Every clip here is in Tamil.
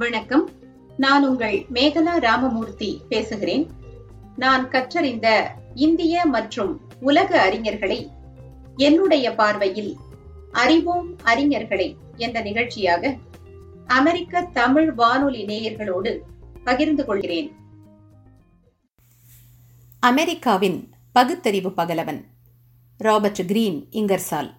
வணக்கம். நான் உங்கள் மேகலா ராமமூர்த்தி பேசுகிறேன். நான் கற்றறிந்த இந்திய மற்றும் உலக அறிஞர்களை என்னுடைய பார்வையில் அறிவோம் அறிஞர்களை என்ற நிகழ்ச்சியாக அமெரிக்க தமிழ் வானொலி நேயர்களோடு பகிர்ந்து கொள்கிறேன். அமெரிக்காவின் பகுத்தறிவு பகலவன் ராபர்ட் கிரீன் இங்கர்சால்.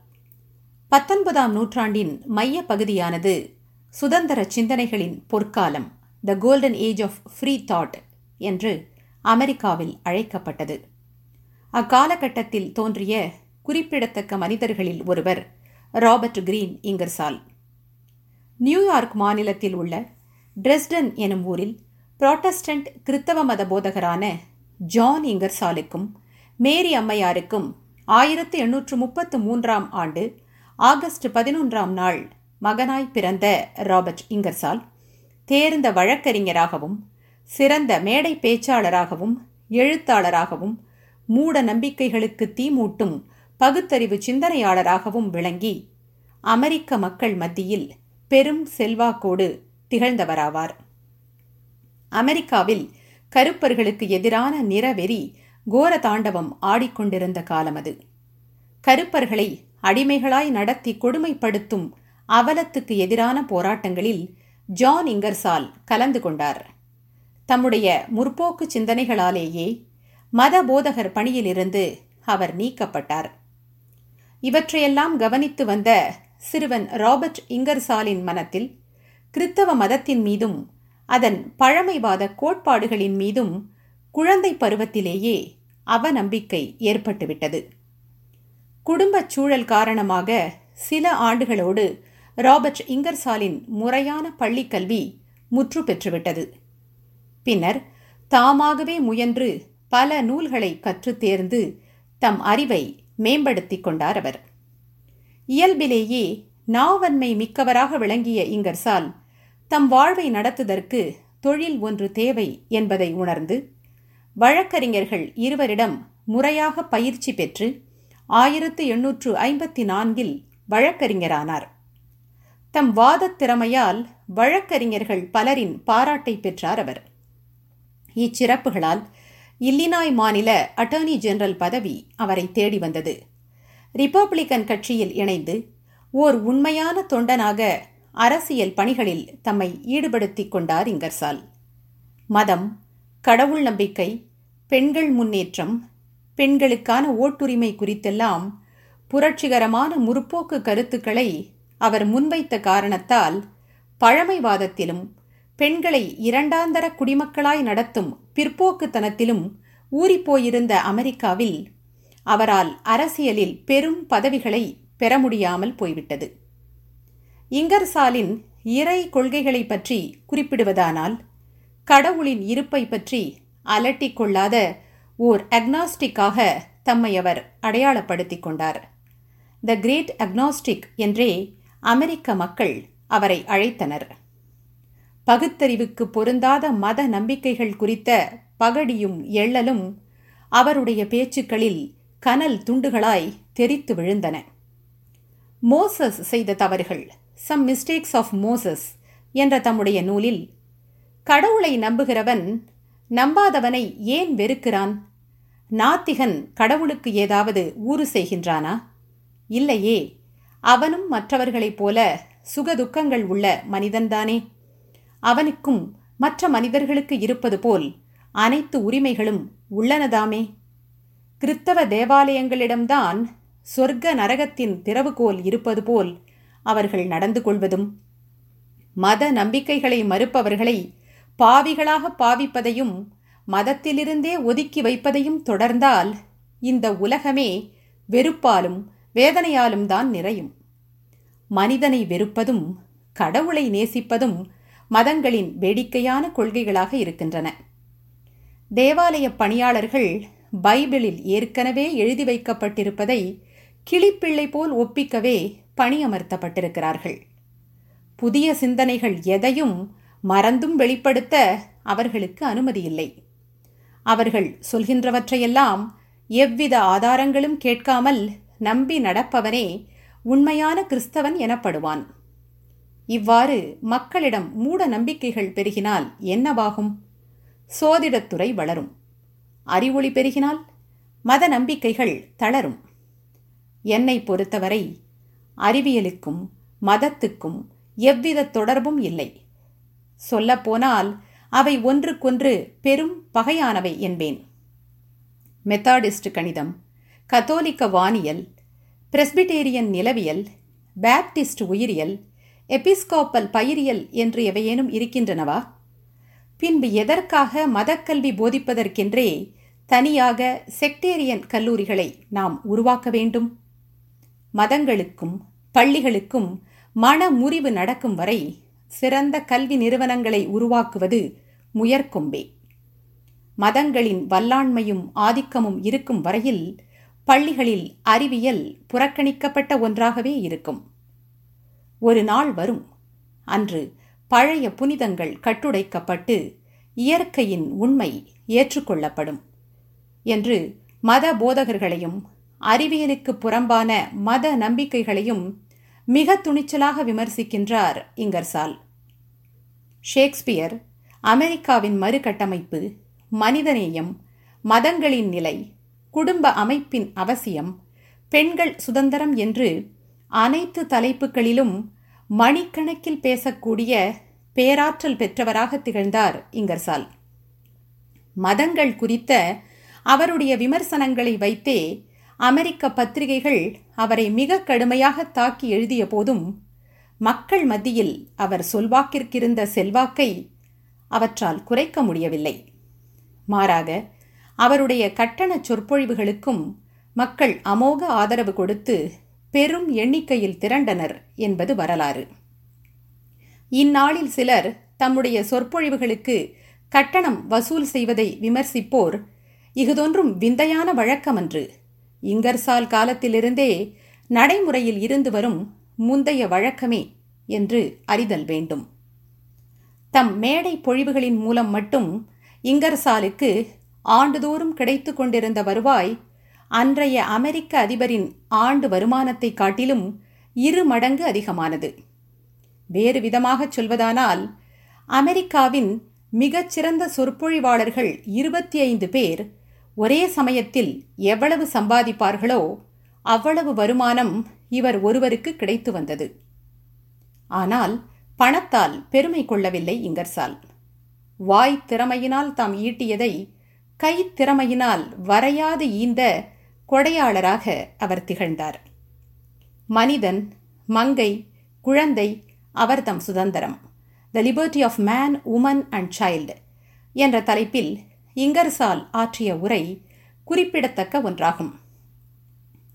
பத்தொன்பதாம் நூற்றாண்டின் மைய பகுதியானது சுதந்திர சிந்தனைகளின் பொற்காலம் the golden age of free thought என்று அமெரிக்காவில் அழைக்கப்பட்டது. அக்காலகட்டத்தில் தோன்றிய குறிப்பிடத்தக்க மனிதர்களில் ஒருவர் ராபர்ட் கிரீன் இங்கர்சால். நியூயார்க் மாநிலத்தில் உள்ள டிரெஸ்டன் எனும் ஊரில் புராட்டஸ்டன்ட் கிறித்தவ மத போதகரான ஜான் இங்கர்சாலுக்கும் மேரி அம்மையாருக்கும் ஆயிரத்தி எண்ணூற்று முப்பத்து மூன்றாம் ஆண்டு ஆகஸ்ட் பதினொன்றாம் நாள் மகனாய் பிறந்த ராபர்ட் இங்கர்சால் தேர்ந்த வழக்கறிஞராகவும் சிறந்த மேடை பேச்சாளராகவும் எழுத்தாளராகவும் மூட நம்பிக்கைகளுக்கு தீமூட்டும் பகுத்தறிவு சிந்தனையாளராகவும் விளங்கி அமெரிக்க மக்கள் மத்தியில் பெரும் செல்வாக்கோடு திகழ்ந்தவராவார். அமெரிக்காவில் கருப்பர்களுக்கு எதிரான நிறவெறி கோர தாண்டவம் ஆடிக்கொண்டிருந்த காலம் அது கருப்பர்களை அடிமைகளாய் நடத்தி கொடுமைப்படுத்தும் அவலத்துக்கு எதிரான போராட்டங்களில் ஜான் இங்கர்சால் கலந்து கொண்டார். தம்முடைய முற்போக்கு சிந்தனைகளாலேயே மத போதகர் பணியிலிருந்து அவர் நீக்கப்பட்டார். இவற்றையெல்லாம் கவனித்து வந்த சிறுவன் ராபர்ட் இங்கர்சாலின் மனத்தில் கிறித்தவ மதத்தின் மீதும் அதன் பழமைவாத கோட்பாடுகளின் மீதும் குழந்தை பருவத்திலேயே அவநம்பிக்கை ஏற்பட்டுவிட்டது. குடும்பச் சூழல் காரணமாக சில ஆண்டுகளோடு ராபர்ட் இங்கர்சாலின் முறையான பள்ளிக்கல்வி முற்று பெற்றுவிட்டது. பின்னர் தாமாகவே முயன்று பல நூல்களை கற்று தேர்ந்து தம் அறிவை மேம்படுத்திக் கொண்டார் அவர். இயல்பிலேயே நாவன்மை மிக்கவராக விளங்கிய இங்கர்சால் தம் வாழ்வை நடத்துதற்கு தொழில் ஒன்று தேவை என்பதை உணர்ந்து வழக்கறிஞர்கள் இருவரிடம் முறையாக பயிற்சி பெற்று ஆயிரத்து எண்ணூற்று ஐம்பத்தி நான்கில் வழக்கறிஞரானார். தம் வாதத் திறமையால் வழக்கறிஞர்கள் பலரின் பாராட்டை பெற்றார் அவர். இச்சிறப்புகளால் இல்லினாய் மாநில அட்டர்னி ஜெனரல் பதவி அவரை தேடி வந்தது. ரிப்பப்ளிக்கன் கட்சியில் இணைந்து ஓர் உண்மையான தொண்டனாக அரசியல் பணிகளில் தம்மை ஈடுபடுத்திக் கொண்டார் இங்கர்சால். மதம் கடவுள் நம்பிக்கை பெண்கள் முன்னேற்றம் பெண்களுக்கான ஓட்டுரிமை குறித்தெல்லாம் புரட்சிகரமான முற்போக்கு கருத்துக்களை அவர் முன்வைத்த காரணத்தால் பழமைவாதத்திலும் பெண்களை இரண்டாந்தர குடிமக்களாய் நடத்தும் பிற்போக்குத்தனத்திலும் ஊறிப்போயிருந்த அமெரிக்காவில் அவரால் அரசியலில் பெரும் பதவிகளை பெற முடியாமல் போய்விட்டது. இங்கர்சாலின் இறை கொள்கைகளை பற்றி குறிப்பிடுவதானால் கடவுளின் இருப்பை பற்றி அலட்டிக் கொள்ளாத ஓர் அக்னாஸ்டிக்காக தம்மை அவர் அடையாளப்படுத்திக் கொண்டார். த கிரேட் அக்னாஸ்டிக் என்றே அமெரிக்க மக்கள் அவரை அழைத்தனர். பகுத்தறிவுக்கு பொருந்தாத மத நம்பிக்கைகள் குறித்த பகடியும் எள்ளலும் அவருடைய பேச்சுக்களில் கனல் துண்டுகளாய் தெரித்து விழுந்தன. மோசஸ் செய்த தவறுகள் சம் மிஸ்டேக்ஸ் ஆஃப் மோசஸ் என்ற தம்முடைய நூலில் கடவுளை நம்புகிறவன் நம்பாதவனை ஏன் வெறுக்கிறான்? நாத்திகன் கடவுளுக்கு ஏதாவது ஊறு செய்கின்றானா? இல்லையே அவனும் மற்றவர்களைப் போல சுகதுக்கங்கள் உள்ள மனிதன்தானே. அவனுக்கும் மற்ற மனிதர்களுக்கு இருப்பது போல் அனைத்து உரிமைகளும் உள்ளனதாமே. கிறித்தவ தேவாலயங்களிடம்தான் சொர்க்க நரகத்தின் திறவுகோல் இருப்பது போல் அவர்கள் நடந்து கொள்வதும் மத நம்பிக்கைகளை மறுப்பவர்களை பாவிகளாக பாவிப்பதையும் மதத்திலிருந்தே ஒதுக்கி வைப்பதையும் தொடர்ந்தால் இந்த உலகமே வெறுப்பாலும் வேதனையாலும் தான் நிறையும். மனிதனை வெறுப்பதும் கடவுளை நேசிப்பதும் மதங்களின் வேடிக்கையான கொள்கைகளாக இருக்கின்றன. தேவாலய பணியாளர்கள் பைபிளில் ஏற்கனவே எழுதி வைக்கப்பட்டிருப்பதை கிளிப்பிள்ளை போல் ஒப்பிக்கவே பணியமர்த்தப்பட்டிருக்கிறார்கள். புதிய சிந்தனைகள் எதையும் மறந்தும் வெளிப்படுத்த அவர்களுக்கு அனுமதியில்லை. அவர்கள் சொல்கின்றவற்றையெல்லாம் எவ்வித ஆதாரங்களும் கேட்காமல் நம்பி நடப்பவனே உண்மையான கிறிஸ்தவன் எனப்படுவான். இவ்வாறு மக்களிடம் மூட நம்பிக்கைகள் பெருகினால் என்னவாகும்? சோதிடத்துறை வளரும். அறிவொளி பெருகினால் மத நம்பிக்கைகள் தளரும். என்னை பொறுத்தவரை அறிவியலுக்கும் மதத்துக்கும் எவ்வித தொடர்பும் இல்லை. சொல்லப்போனால் அவை ஒன்றுக்கொன்று பெரும் பகையானவை என்பேன். மெத்தாடிஸ்ட் கணிதம் கத்தோலிக்க வானியல் பிரெஸ்பிடேரியன் நிலவியல் பேப்டிஸ்ட் உயிரியல் எபிஸ்கோப்பல் பயிரியல் என்று எவையேனும் இருக்கின்றனவா? பின்பு எதற்காக மதக்கல்வி போதிப்பதற்கென்றே தனியாக செக்டேரியன் கல்லூரிகளை நாம் உருவாக்க வேண்டும்? மதங்களுக்கும் பள்ளிகளுக்கும் மன முறிவு நடக்கும் வரை சிறந்த கல்வி நிறுவனங்களை உருவாக்குவது முயற்கொம்பே. மதங்களின் வல்லாண்மையும் ஆதிக்கமும் இருக்கும் வரையில் பள்ளிகளில் அறிவியல் புறக்கணிக்கப்பட்ட ஒன்றாகவே இருக்கும். ஒரு நாள் வரும். அன்று பழைய புனிதங்கள் கட்டுடைக்கப்பட்டு இயற்கையின் உண்மை ஏற்றுக்கொள்ளப்படும் என்று மத போதகர்களையும் அறிவியலுக்கு புறம்பான மத நம்பிக்கைகளையும் மிக துணிச்சலாக விமர்சிக்கின்றார் இங்கர்சால். ஷேக்ஸ்பியர் அமெரிக்காவின் மறுகட்டமைப்பு மனிதநேயம் மதங்களின் நிலை குடும்ப அமைப்பின் அவசியம். பெண்கள் சுதந்திரம் என்று அனைத்து தலைப்புகளிலும் மணிக்கணக்கில் பேசக்கூடிய பேராற்றல் பெற்றவராக திகழ்ந்தார் இங்கர்சால். மதங்கள் குறித்த அவருடைய விமர்சனங்களை வைத்தே அமெரிக்க பத்திரிகைகள் அவரை மிக கடுமையாக தாக்கி எழுதிய போதும் மக்கள் மத்தியில் அவர் சொல்வாக்கிற்கிருந்த செல்வாக்கை அவற்றால் குறைக்க முடியவில்லை. மாறாக அவருடைய கட்டண சொற்பொழிவுகளுக்கும் மக்கள் அமோக ஆதரவு கொடுத்து பெரும் எண்ணிக்கையில் திரண்டனர் என்பது வரலாறு. இந்நாளில் சிலர் தம்முடைய சொற்பொழிவுகளுக்கு கட்டணம் வசூல் செய்வதை விமர்சிப்போர் இஃதொன்றும் விந்தையான வழக்கமன்று. இங்கர்சால் காலத்திலிருந்தே நடைமுறையில் இருந்து வரும் முந்தைய வழக்கமே என்று அறிதல் வேண்டும். தம் மேடை பொழிவுகளின் மூலம் மட்டும் இங்கர்சாலுக்கு ஆண்டுதோறும் கிடைத்து கொண்டிருந்த வருவாய் அன்றைய அமெரிக்க அதிபரின் ஆண்டு வருமானத்தை காட்டிலும் இரு மடங்கு அதிகமானது. வேறு விதமாகச் சொல்வதானால் அமெரிக்காவின் மிகச்சிறந்த சொற்பொழிவாளர்கள் இருபத்தி ஐந்து பேர் ஒரே சமயத்தில் எவ்வளவு சம்பாதிப்பார்களோ அவ்வளவு வருமானம் இவர் ஒருவருக்கு கிடைத்து வந்தது. ஆனால் பணத்தால் பெருமை கொள்ளவில்லை இங்கர்சால். வாய் திறமையினால் தாம் ஈட்டியதை கைத்திறமையினால் வரையாது ஈந்த கொடையாளராக அவர் திகழ்ந்தார். மனிதன் மங்கை குழந்தை அவர்தம் சுதந்திரம். The liberty of man woman and child என்ற தலைப்பில் இங்கர்சால் ஆற்றிய உரை குறிப்பிடத்தக்க ஒன்றாகும்.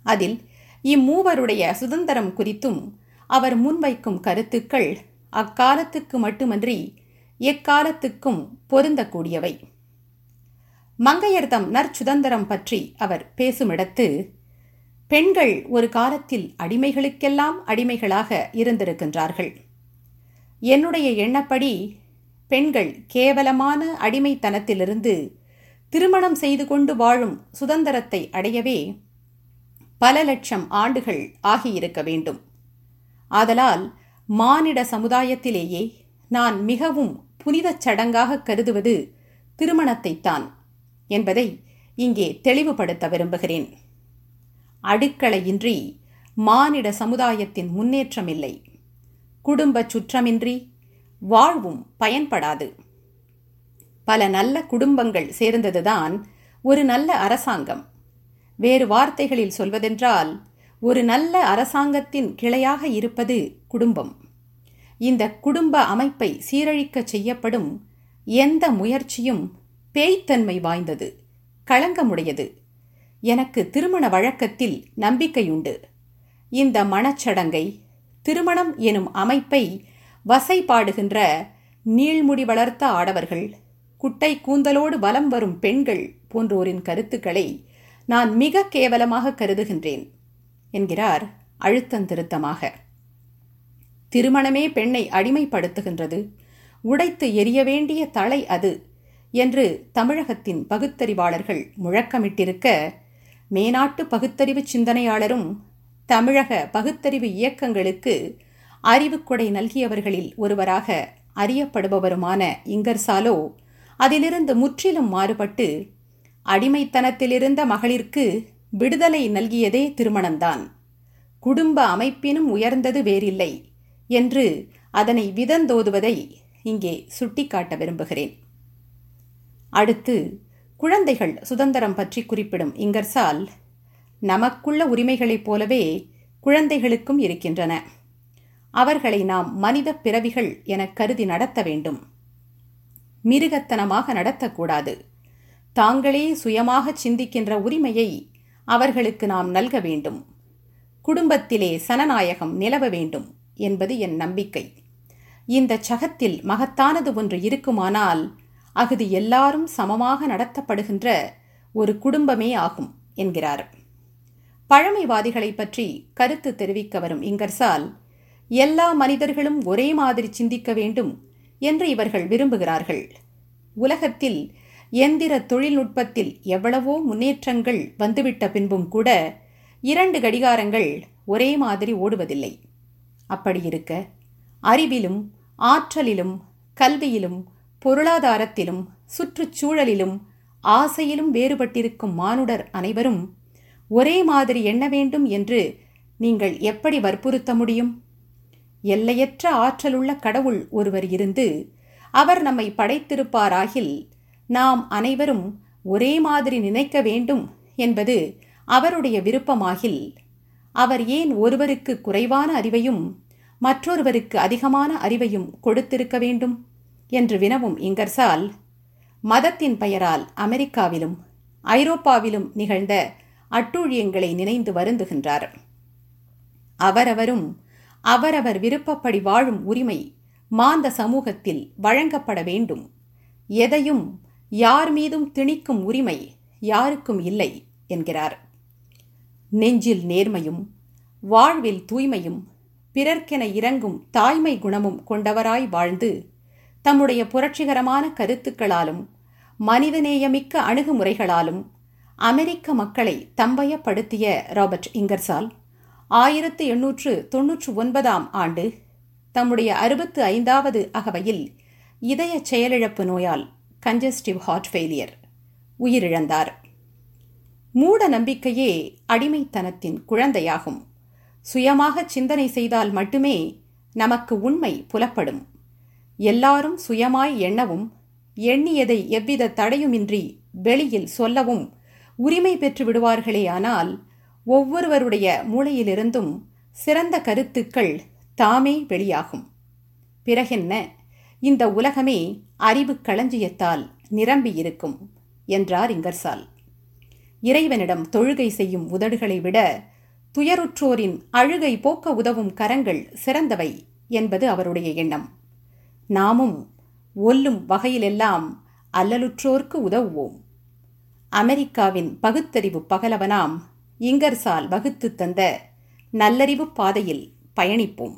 அதில் இம்மூவருடைய சுதந்திரம் குறித்தும் அவர் முன்வைக்கும் கருத்துக்கள் அக்காலத்துக்கு மட்டுமன்றி எக்காலத்துக்கும் பொருந்தக்கூடியவை. மங்கையர்தம் நற்சுதந்திரம் பற்றி அவர் பேசுமிடத்து பெண்கள் ஒரு காலத்தில் அடிமைகளுக்கெல்லாம் அடிமைகளாக இருந்திருக்கின்றார்கள். என்னுடைய எண்ணப்படி பெண்கள் கேவலமான அடிமைத்தனத்திலிருந்து திருமணம் செய்து கொண்டு வாழும் சுதந்திரத்தை அடையவே பல லட்சம் ஆண்டுகள் ஆகியிருக்க வேண்டும். ஆதலால் மானிட சமுதாயத்திலேயே நான் மிகவும் புனிதச் சடங்காக கருதுவது திருமணத்தைத்தான். என்பதை இங்கே தெளிவுபடுத்த விரும்புகிறேன். அடுக்களையின்றி மானிட சமுதாயத்தின் முன்னேற்றம் இல்லை குடும்ப சுற்றமின்றி வாழ்வும் பயன்படாது. பல நல்ல குடும்பங்கள் சேர்ந்ததுதான் ஒரு நல்ல அரசாங்கம். வேறு வார்த்தைகளில் சொல்வதென்றால் ஒரு நல்ல அரசாங்கத்தின் கிளையாக இருப்பது குடும்பம். இந்த குடும்ப அமைப்பை சீரழிக்க செய்யப்படும் எந்த முயற்சியும் பேய்த்தன்மை வாய்ந்தது களங்கமுடையது. எனக்கு திருமண வழக்கத்தில் நம்பிக்கையுண்டு. இந்த மணச்சடங்கை திருமணம் எனும் அமைப்பை வசைபாடுகின்ற நீள்முடி வளர்த்த ஆடவர்கள் குட்டை கூந்தலோடு வலம் வரும் பெண்கள் போன்றோரின் கருத்துக்களை நான் மிக கேவலமாக கருதுகின்றேன் என்கிறார் அழுத்தந்திருத்தமாக. திருமணமே பெண்ணை அடிமைப்படுத்துகின்றது. உடைத்து எரிய வேண்டிய தலை அது என்று தமிழகத்தின் பகுத்தறிவாளர்கள் முழக்கமிட்டிருக்க மேனாட்டு பகுத்தறிவு சிந்தனையாளரும் தமிழக பகுத்தறிவு இயக்கங்களுக்கு அறிவுக்கொடை நல்கியவர்களில் ஒருவராக அறியப்படுபவருமான இங்கர்சாலோ அதிலிருந்து முற்றிலும் மாறுபட்டு அடிமைத்தனத்திலிருந்த மகளிர்க்கு விடுதலை நல்கியதே திருமணம்தான். குடும்ப அமைப்பினும் உயர்ந்தது வேறில்லை என்று அதனை விதந்தோதுவதை இங்கே சுட்டிக்காட்ட விரும்புகிறேன். அடுத்து குழந்தைகள் சுதந்திரம் பற்றி குறிப்பிடும் இங்கர்சால் நமக்குள்ள உரிமைகளைப் போலவே குழந்தைகளுக்கும் இருக்கின்றன. அவர்களை நாம் மனித பிறவிகள் என கருதி நடத்த வேண்டும். மிருகத்தனமாக நடத்தக்கூடாது. தாங்களே சுயமாக சிந்திக்கின்ற உரிமையை அவர்களுக்கு நாம் நல்க வேண்டும். குடும்பத்திலே சனநாயகம் நிலவ வேண்டும் என்பது என் நம்பிக்கை. இந்த சகத்தில் மகத்தானது ஒன்று இருக்குமானால் அகுது எல்லாரும் சமமாக நடத்தப்படுகின்ற ஒரு குடும்பமே ஆகும் என்கிறார். பழமைவாதிகளை பற்றி கருத்து தெரிவிக்க வரும் இங்கர்சால் எல்லா மனிதர்களும் ஒரே மாதிரி சிந்திக்க வேண்டும் என்று இவர்கள் விரும்புகிறார்கள். உலகத்தில் எந்திர தொழில்நுட்பத்தில் எவ்வளவோ முன்னேற்றங்கள் வந்துவிட்ட பின்பும் கூட இரண்டு கடிகாரங்கள் ஒரே மாதிரி ஓடுவதில்லை. அப்படியிருக்க அறிவிலும் ஆற்றலிலும் கல்வியிலும் பொருளாதாரத்திலும் சுற்றுச்சூழலிலும் ஆசையிலும் வேறுபட்டிருக்கும் மானுடர் அனைவரும் ஒரே மாதிரி எண்ண வேண்டும் என்று நீங்கள் எப்படி வற்புறுத்த முடியும்? எல்லையற்ற ஆற்றலுள்ள கடவுள் ஒருவர் இருந்து அவர் நம்மை படைத்திருப்பாராகில் நாம் அனைவரும் ஒரே மாதிரி நினைக்க வேண்டும் என்பது அவருடைய விருப்பமாகில் அவர் ஏன் ஒருவருக்கு குறைவான அறிவையும் மற்றொருவருக்கு அதிகமான அறிவையும் கொடுத்திருக்க வேண்டும்? என்று வினவும் இங்கர்சால் மதத்தின் பெயரால் அமெரிக்காவிலும் ஐரோப்பாவிலும் நிகழ்ந்த அட்டூழியங்களை நினைந்து வருந்துகின்றார். அவரவரும் அவரவர் விருப்பப்படி வாழும் உரிமை மாந்த சமூகத்தில் வழங்கப்பட வேண்டும். எதையும் யார் மீதும் திணிக்கும் உரிமை யாருக்கும் இல்லை என்கிறார். நெஞ்சில் நேர்மையும் வாழ்வில் தூய்மையும் பிறர்க்கென இறங்கும் தாய்மை குணமும் கொண்டவராய் வாழ்ந்து தம்முடைய புரட்சிகரமான கருத்துக்களாலும் மனிதநேயமிக்க அணுகுமுறைகளாலும் அமெரிக்க மக்களை தம்பயப்படுத்திய ராபர்ட் இங்கர்சால் ஆயிரத்து எண்ணூற்று தொன்னூற்று ஒன்பதாம் ஆண்டு தம்முடைய அறுபத்து ஐந்தாவது அகவையில் இதய செயலிழப்பு நோயால் கஞ்சஸ்டிவ் ஹார்ட் ஃபெயிலியர் உயிரிழந்தார். மூட நம்பிக்கையே அடிமைத்தனத்தின் குழந்தையாகும். சுயமாக சிந்தனை செய்தால் மட்டுமே நமக்கு உண்மை புலப்படும். எல்லாரும் சுயமாய் எண்ணவும் எண்ணியதை எவ்வித தடையுமின்றி வெளியில் சொல்லவும் உரிமை பெற்று விடுவார்களேயானால் ஒவ்வொருவருடைய மூளையிலிருந்தும் சிறந்த கருத்துக்கள் தாமே வெளியாகும். பிறகென்ன? இந்த உலகமே அறிவு களஞ்சியத்தால் நிரம்பியிருக்கும் என்றார் இங்கர்சால். இறைவனிடம் தொழுகை செய்யும் உதடுகளை விட துயருற்றோரின் அழுகை போக்க உதவும் கரங்கள் சிறந்தவை என்பது அவருடைய எண்ணம். நாமும் ஒல்லும் வகையிலெல்லாம் அல்லலுற்றோர்க்கு உதவுவோம். அமெரிக்காவின் பகுத்தறிவு பகலவனாம் இங்கர்சால் வகுத்து தந்த நல்லறிவு பாதையில் பயணிப்போம்.